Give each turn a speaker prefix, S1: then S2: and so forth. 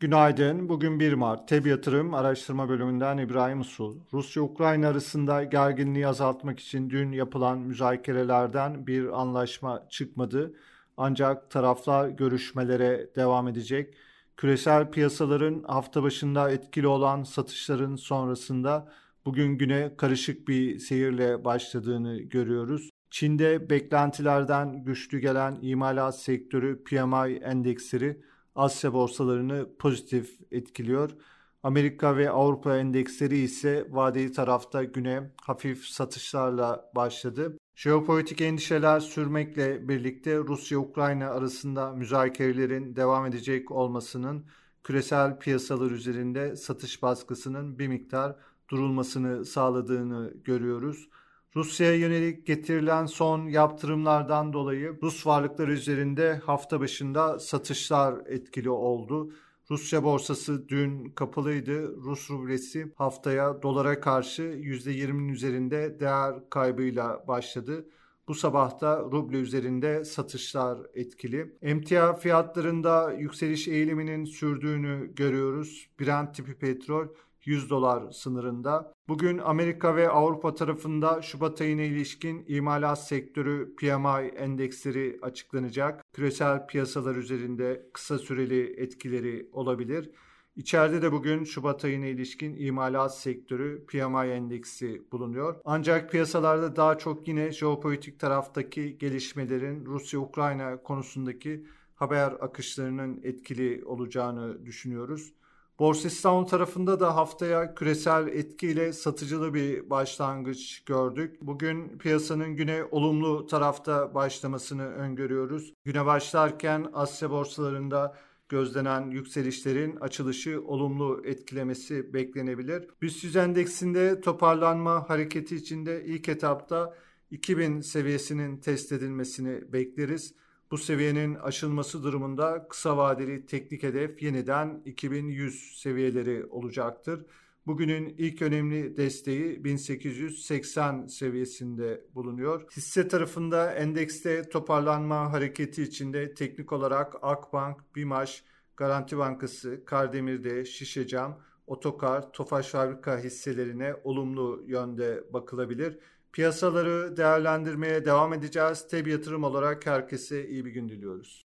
S1: Günaydın. Bugün 1 Mart. TEB Yatırım Araştırma Bölümünden İbrahim Usul. Rusya-Ukrayna arasında gerginliği azaltmak için dün yapılan müzakerelerden bir anlaşma çıkmadı. Ancak taraflar görüşmelere devam edecek. Küresel piyasaların hafta başında etkili olan satışların sonrasında bugün güne karışık bir seyirle başladığını görüyoruz. Çin'de beklentilerden güçlü gelen imalat sektörü PMI endeksleri Asya borsalarını pozitif etkiliyor. Amerika ve Avrupa endeksleri ise vadeli tarafta güne hafif satışlarla başladı. Jeopolitik endişeler sürmekle birlikte Rusya-Ukrayna arasında müzakerelerin devam edecek olmasının küresel piyasalar üzerinde satış baskısının bir miktar durulmasını sağladığını görüyoruz. Rusya'ya yönelik getirilen son yaptırımlardan dolayı Rus varlıkları üzerinde hafta başında satışlar etkili oldu. Rusya borsası dün kapalıydı. Rus rublesi haftaya dolara karşı %20'nin üzerinde değer kaybıyla başladı. Bu sabah da ruble üzerinde satışlar etkili. Emtia fiyatlarında yükseliş eğiliminin sürdüğünü görüyoruz. Brent tipi petrol 100 dolar sınırında. Bugün Amerika ve Avrupa tarafında Şubat ayına ilişkin imalat sektörü PMI endeksleri açıklanacak. Küresel piyasalar üzerinde kısa süreli etkileri olabilir. İçeride de bugün Şubat ayına ilişkin imalat sektörü PMI endeksi bulunuyor. Ancak piyasalarda daha çok yine jeopolitik taraftaki gelişmelerin Rusya-Ukrayna konusundaki haber akışlarının etkili olacağını düşünüyoruz. Borsa İstanbul tarafında da haftaya küresel etkiyle satıcılı bir başlangıç gördük. Bugün piyasanın güne olumlu tarafta başlamasını öngörüyoruz. Güne başlarken Asya borsalarında gözlenen yükselişlerin açılışı olumlu etkilemesi beklenebilir. BIST 100 endeksinde toparlanma hareketi içinde ilk etapta 2000 seviyesinin test edilmesini bekleriz. Bu seviyenin aşılması durumunda kısa vadeli teknik hedef yeniden 2100 seviyeleri olacaktır. Bugünün ilk önemli desteği 1880 seviyesinde bulunuyor. Hisse tarafında endekste toparlanma hareketi içinde teknik olarak Akbank, Bimaş, Garanti Bankası, Kardemir'de, Şişecam, Otokar, Tofaş Fabrika hisselerine olumlu yönde bakılabilir. Piyasaları değerlendirmeye devam edeceğiz. Teb yatırım olarak herkese iyi bir gün diliyoruz.